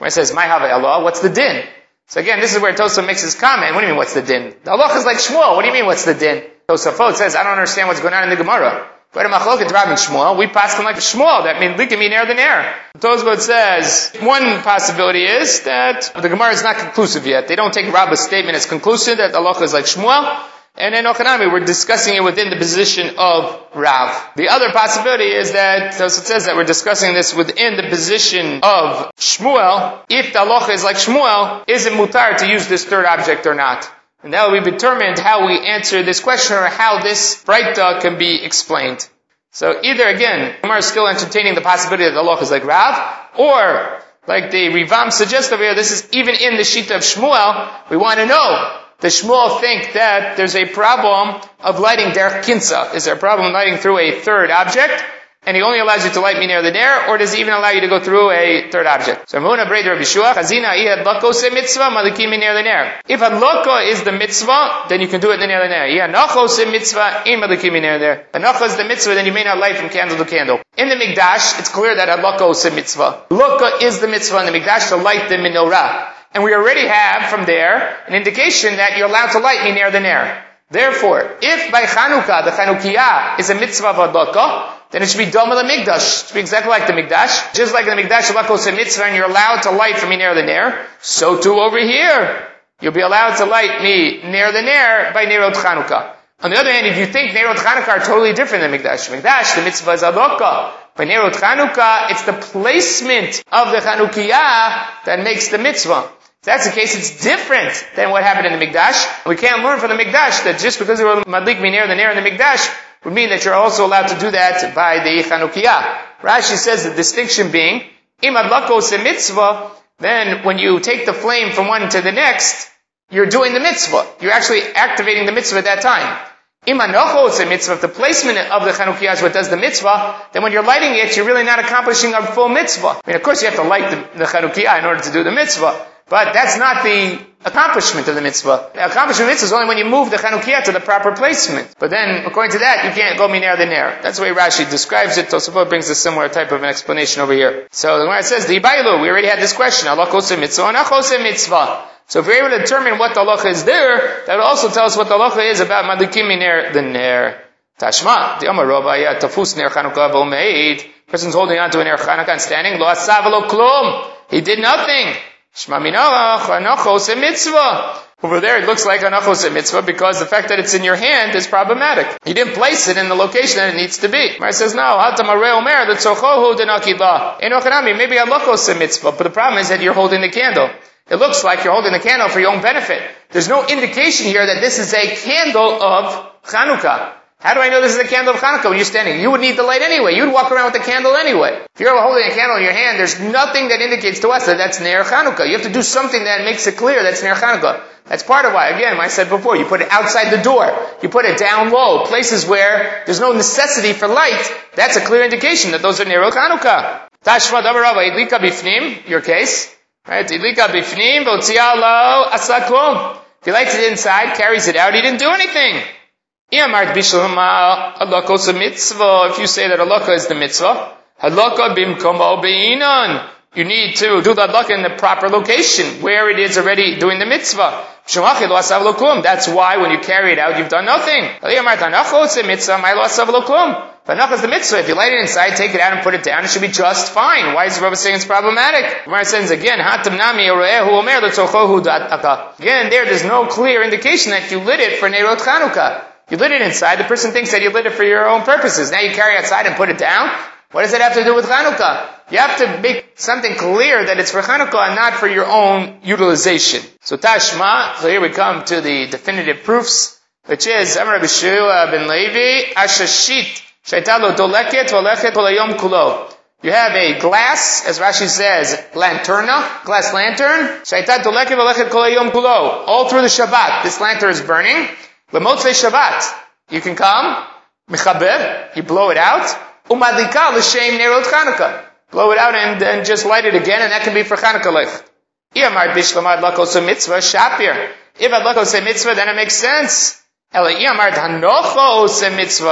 It says, my have Allah, what's the din? So again, this is where Tosa makes his comment. What do you mean, what's the din? The Allah is like Shmuel. What do you mean, what's the din? Tosafot says, I don't understand what's going on in the Gemara. But in Machloket Rav and Shmuel, we pass them like Shmuel. That means likim near the nair. Tosafot says, one possibility is that the Gemara is not conclusive yet. They don't take Rabba's statement as conclusive that Allah is like Shmuel. And in Ochanami, we're discussing it within the position of Rav. The other possibility is that, so it says that we're discussing this within the position of Shmuel. If the halacha is like Shmuel, is it mutar to use this third object or not? And that will be determined how we answer this question or how this bright dog can be explained. So either again, Umar is still entertaining the possibility that the halacha is like Rav, or like the Rivam suggests over here, this is even in the Shita of Shmuel, we want to know the Shmuel think that there's a problem of lighting derech kinsa. Is there a problem lighting through a third object? And he only allows you to light me near the nair, or does he even allow you to go through a third object? So Muna Braid Rabbi Shua, Chazina ihad loko se mitzvah, malikim near the nair. If hadloko is the mitzvah, then you can do it near the nair. Ihad nacho se mitzvah, in malikim near there. Hanacho is the mitzvah, then you may not light from candle to candle. In the Mikdash, it's clear that hadloko is a mitzvah. Loka is the mitzvah in the Mikdash to light the menorah. And we already have from there an indication that you're allowed to light me near the Nair. Therefore, if by Chanukah, the Chanukiah is a mitzvah of Adlaka, then it should be Doma the Mikdash. It should be exactly like the Mikdash. Just like the Mikdash Adlaka is a mitzvah and you're allowed to light from near the Nair, so too over here. You'll be allowed to light me near the Nair by Nerot Chanukah. On the other hand, if you think Nerot Chanukah are totally different than Migdash, Mikdash, the mitzvah is Adlaka. By Nerot Chanukah, it's the placement of the Chanukiyah that makes the mitzvah. If that's the case, it's different than what happened in the Mikdash. We can't learn from the Mikdash that just because we were madlik near the near in the Mikdash would mean that you're also allowed to do that by the Chanukiyah. Rashi says the distinction being, im adlakos mitzvah, then when you take the flame from one to the next, you're doing the mitzvah. You're actually activating the mitzvah at that time. Imanochos a mitzvah, if the placement of the Chanukiyah is what does the mitzvah, then when you're lighting it, you're really not accomplishing a full mitzvah. I mean, of course you have to light the, the Chanukiyah in order to do the mitzvah. But that's not the accomplishment of the mitzvah. The accomplishment of the mitzvah is only when you move the chanukiyah to the proper placement. But then, according to that, you can't go minair the nair. That's the way Rashi describes it. Tosafot brings a similar type of an explanation over here. So the Gemara says, the Ibailu, we already had this question. Allah mitzvah and mitzvah. So if we're able to determine what the halacha is there, that will also tell us what the halacha is about madikim minair the nair. Tashma, the Amar Rabba, tafus ner chanukah v'omeid. Person's holding on to a ner chanukah and standing, lo asav klum. He did nothing. Anachos mitzvah. Over there it looks like anachos mitzvah because the fact that it's in your hand is problematic. You didn't place it in the location that it needs to be. Mar says, no, hatamare omer, the tzochohu denakidla. Enochanami, maybe anachos mitzvah, but the problem is that you're holding the candle. It looks like you're holding the candle for your own benefit. There's no indication here that this is a candle of Chanukah. How do I know this is a candle of Hanukkah when you're standing? You would need the light anyway. You'd walk around with the candle anyway. If you're holding a candle in your hand, there's nothing that indicates to us that that's near Hanukkah. You have to do something that makes it clear that's near Hanukkah. That's part of why, again, I said before, you put it outside the door. You put it down low, places where there's no necessity for light. That's a clear indication that those are near Hanukkah. Tashma Dabarava, Idlika Bifnim, your case. Right? Idlika Bifnim, Votsialo Asaklom. If he lights it inside, carries it out, he didn't do anything. Halakos mitzvah. If you say that halakha is the mitzvah, halakha bimkomo beinan. You need to do the halakha in the proper location, where it is already doing the mitzvah. That's why when you carry it out, you've done nothing. Vanach is the mitzvah. If you light it inside, take it out and put it down, it should be just fine. Why is the Rebbe saying it's problematic? Gemara says again, Again, there, there's no clear indication that you lit it for Nerot Chanukah. You lit it inside, the person thinks that you lit it for your own purposes. Now you carry outside and put it down. What does it have to do with Chanukah? You have to make something clear that it's for Chanukah and not for your own utilization. So Tashma, so here we come to the definitive proofs, which is Amar Bishua ben Levi, Ashashit, Shaitalo Doleket, Valechet Olayom Kulo. you have a glass, as Rashi says, lanterna, glass lantern. Shaitat Doleket, Valechet Kolayom Kulo. All through the Shabbat, this lantern is burning. Lemotze Shabbat, you can come, mechaber, you blow it out. Umadlika l'shem nerot Chanukah. Blow it out and then just light it again, and that can be for Chanukah licht. Iyamar bishlamad lakos mitzvah shapir. If I'd lakos mitzvah, then it makes sense. If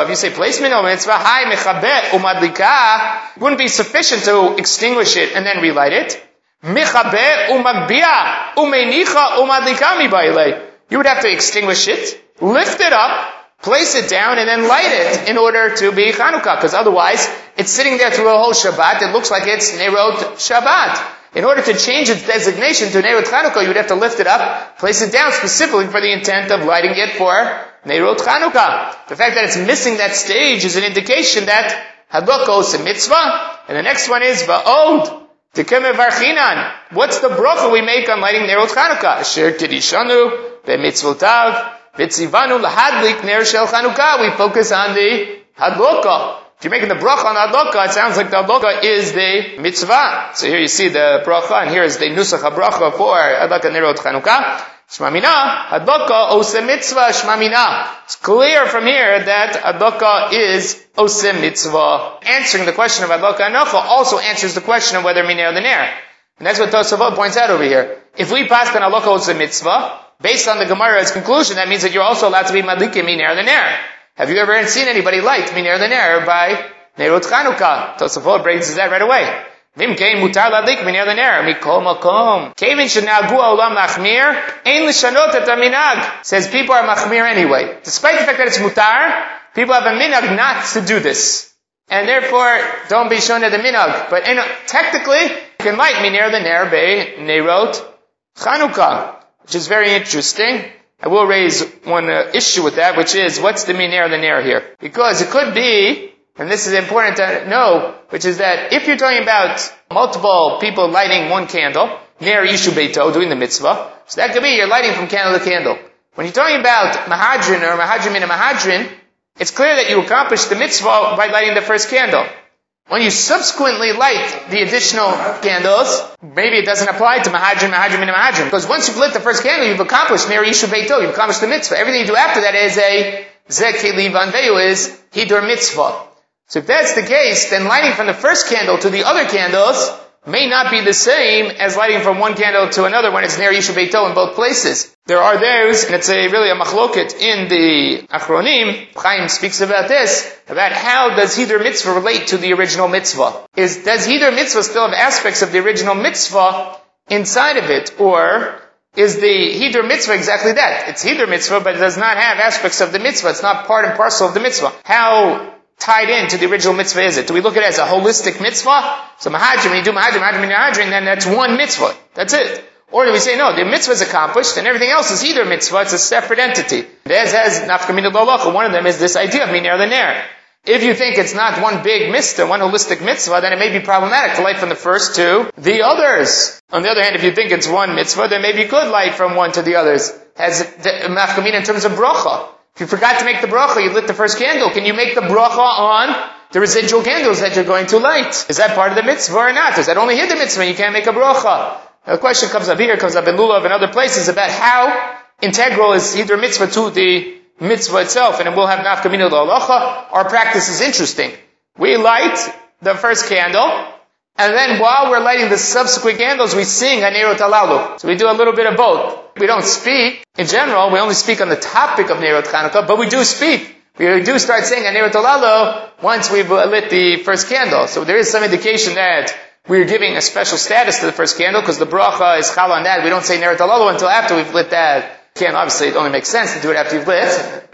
you say placement of mitzvah, hi mechabet umadlika, wouldn't be sufficient to extinguish it and then relight it. Mechabet umagbia umenicha umadlika mibaile. You would have to extinguish it, lift it up, place it down, and then light it in order to be Chanukah, because otherwise it's sitting there through a whole Shabbat. It looks like it's Nerot Shabbat. In order to change its designation to Nerot Chanukah, you would have to lift it up, place it down specifically for the intent of lighting it for Neirot Chanukah. The fact that it's missing that stage is an indication that Hadloko is a mitzvah, and the next one is Va'od. Tekeme Varchinan. What's the bracha we make on lighting Nerot Chanukah? Asher Kidishanu, Be'mitzvotav, Be'tzivanu lahadlik Ner Shel Chanukah. We focus on the Hadloko. If you're making the bracha on the Hadlaka, it sounds like the Hadlaka is the mitzvah. So here you see the bracha, and here is the nusach bracha for Hadlaka Nerot Chanukah. Shmamina, Hadoka Ose Mitzvah Shmamina. It's clear from here that Hadoka is Ose Mitzvah. Answering the question of Hadoka Anocha also answers the question of whether Miner the Ner. And that's what Tosafot points out over here. If we pass on Hadoka Ose Mitzvah, based on the Gemara's conclusion, that means that you're also allowed to be Madlikim Miner the Ner. Have you ever seen anybody light Miner the Ner by Nerot Chanukah? Tosafot brings that right away. Er. Shenagu olam machmir ein lishanot et minag. Says people are machmir anyway. Despite the fact that it's mutar, people have a minag not to do this. And therefore, don't be shown at the minag. But in, technically, you can light minir the ner be nerot Chanukah, which is very interesting. I will raise one uh, issue with that, which is what's the minir the ner here? Because it could be and this is important to know, which is that if you're talking about multiple people lighting one candle, near Yishu Beito, doing the mitzvah, so that could be you're lighting from candle to candle. When you're talking about Mahadrin or Mahadrin in a Mahadrin, it's clear that you accomplish the mitzvah by lighting the first candle. When you subsequently light the additional candles, maybe it doesn't apply to Mahadrin, Mahadrin, and Mahadrin. Because once you've lit the first candle, you've accomplished Neri Yishu Beito, you've accomplished the mitzvah. Everything you do after that is a Zekeli Vanveyu is Hidur Mitzvah. So if that's the case, then lighting from the first candle to the other candles may not be the same as lighting from one candle to another when it's near Yishu Beito in both places. There are those, and it's a really a machloket in the Achronim, Chaim speaks about this, about how does Hidur Mitzvah relate to the original Mitzvah. Is, does Hidur Mitzvah still have aspects of the original Mitzvah inside of it, or is the Hidur Mitzvah exactly that? It's Hidur Mitzvah, but it does not have aspects of the Mitzvah. It's not part and parcel of the Mitzvah. How tied into the original mitzvah is it? Do we look at it as a holistic mitzvah? So mahajim, you do mahajim, mahajim, mahajim, then that's one mitzvah. That's it. Or do we say, no, the mitzvah is accomplished and everything else is either mitzvah, it's a separate entity. As has nafkamina lolacha, one of them is this idea of minar the ner. If you think it's not one big mitzvah, one holistic mitzvah, then it may be problematic to light from the first to the others. On the other hand, if you think it's one mitzvah, then maybe could light from one to the others. Has nafkamina in terms of bracha. If you forgot to make the bracha, you lit the first candle. Can you make the bracha on the residual candles that you're going to light? Is that part of the mitzvah or not? Is that only hit the mitzvah? You can't make a bracha. The question comes up here, comes up in Lulav and other places about how integral is either mitzvah to the mitzvah itself, and we'll have nafkamina halacha. Our practice is interesting. We light the first candle, And then while we're lighting the subsequent candles, we sing Hanerot Alalu. So we do a little bit of both. We don't speak. In general, we only speak on the topic of Nerot Chanukah, but we do speak. We do start saying Hanerot Alalu once we've lit the first candle. So there is some indication that we're giving a special status to the first candle because the bracha is chal on that. We don't say Nerot Alalu until after we've lit that candle. Obviously, it only makes sense to do it after you've lit.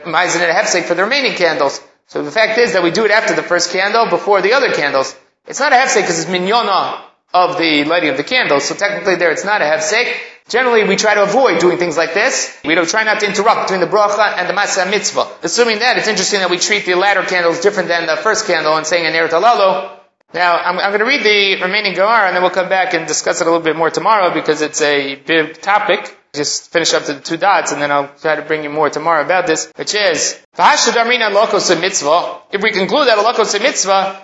Ma'izin and a hefsek for the remaining candles. So the fact is that we do it after the first candle, before the other candles. It's not a hefsek because it's minyona of the lighting of the candles. So technically there it's not a hefsek. Generally we try to avoid doing things like this. We don't try not to interrupt between the bracha and the masa mitzvah. Assuming that, it's interesting that we treat the latter candles different than the first candle and saying an eret alalo. Now, I'm, I'm going to read the remaining Gemara and then we'll come back and discuss it a little bit more tomorrow because it's a big topic. Just finish up the two dots, and then I'll try to bring you more tomorrow about this, which is, if we conclude that a lokos mitzvah,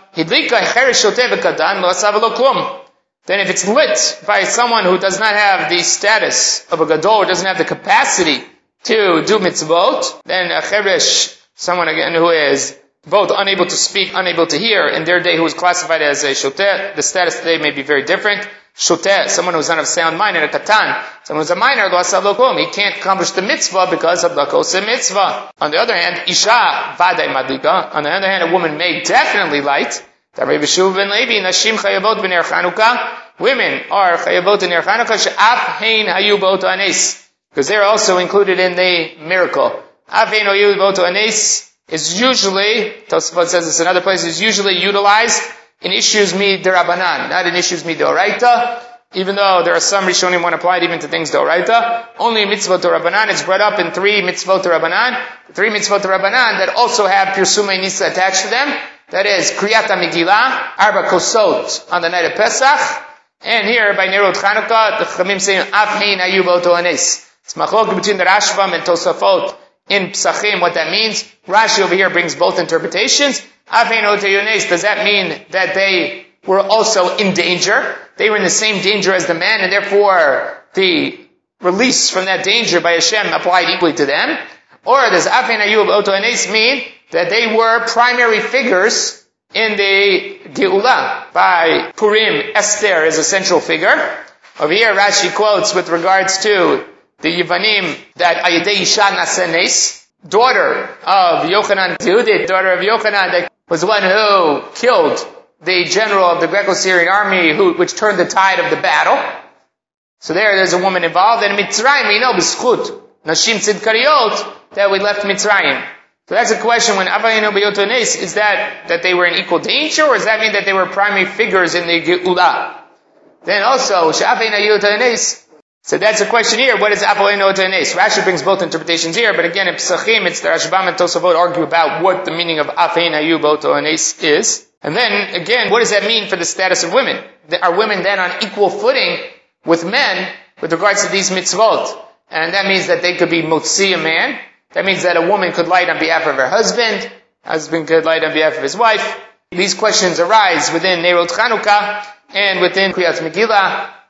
then if it's lit by someone who does not have the status of a gadol, doesn't have the capacity to do mitzvot, then a cheresh, someone again who is both unable to speak, unable to hear, in their day who was classified as a shoteh, the status today may be very different shoteh, someone who's not of sound mind, and a katan, someone who's a minor, he can't accomplish the mitzvah because of the mitzvah. On the other hand, isha vadai madlika, on the other hand, a woman may definitely light, women are chayavot in ner chanukah, she'af hein hayu anes, because they're also included in the miracle. Anes is usually, Tosafot says this in other places, usually utilized in issues mi derabanan, not in issues mi doraita. Even though there are some Rishonim apply it even to things doraita, only mitzvot Rabbanan is brought up in three mitzvot Rabbanan, three mitzvot Rabbanan that also have Pirsumei Nisa attached to them. That is Kriyat Megillah, Arba Kosot on the night of Pesach, and here by Nerot Chanukah, the Chamim say Afhin Ayub Oto Anes. It's machlok between the Rashbam and Tosafot in Psachim, what that means. Rashi over here brings both interpretations. Does that mean that they were also in danger? They were in the same danger as the man, and therefore the release from that danger by Hashem applied equally to them? Or does Afin Ayub Oto mean that they were primary figures in the Geulah? By Purim, Esther is a central figure. Over here, Rashi quotes with regards to the Yivanim that Ayadei Isha Nasenes, daughter of Yochanan Yehudit, daughter of Yochanan, that was one who killed the general of the Greco-Syrian army who, which turned the tide of the battle. So there, there's a woman involved. And Mitzrayim, we know, b'schut, nashim tzidkaniyot, that we left Mitzrayim. So that's a question when Avayinu Beyotones, is that, that they were in equal danger, or does that mean that they were primary figures in the Geula? Then also, Sha'afayinu Beyotones, so that's a question here. What is Apoel Notanes? Rashi brings both interpretations here, but again, in Psachim, it's the Rashbam and Tosafot argue about what the meaning of Afein Ayub Otoanes is. And then, again, what does that mean for the status of women? Are women then on equal footing with men with regards to these mitzvot? And that means that they could be motzi a man. That means that a woman could light on behalf of her husband. Husband could light on behalf of his wife. These questions arise within Nerot Chanukah and within Kriyat Megillah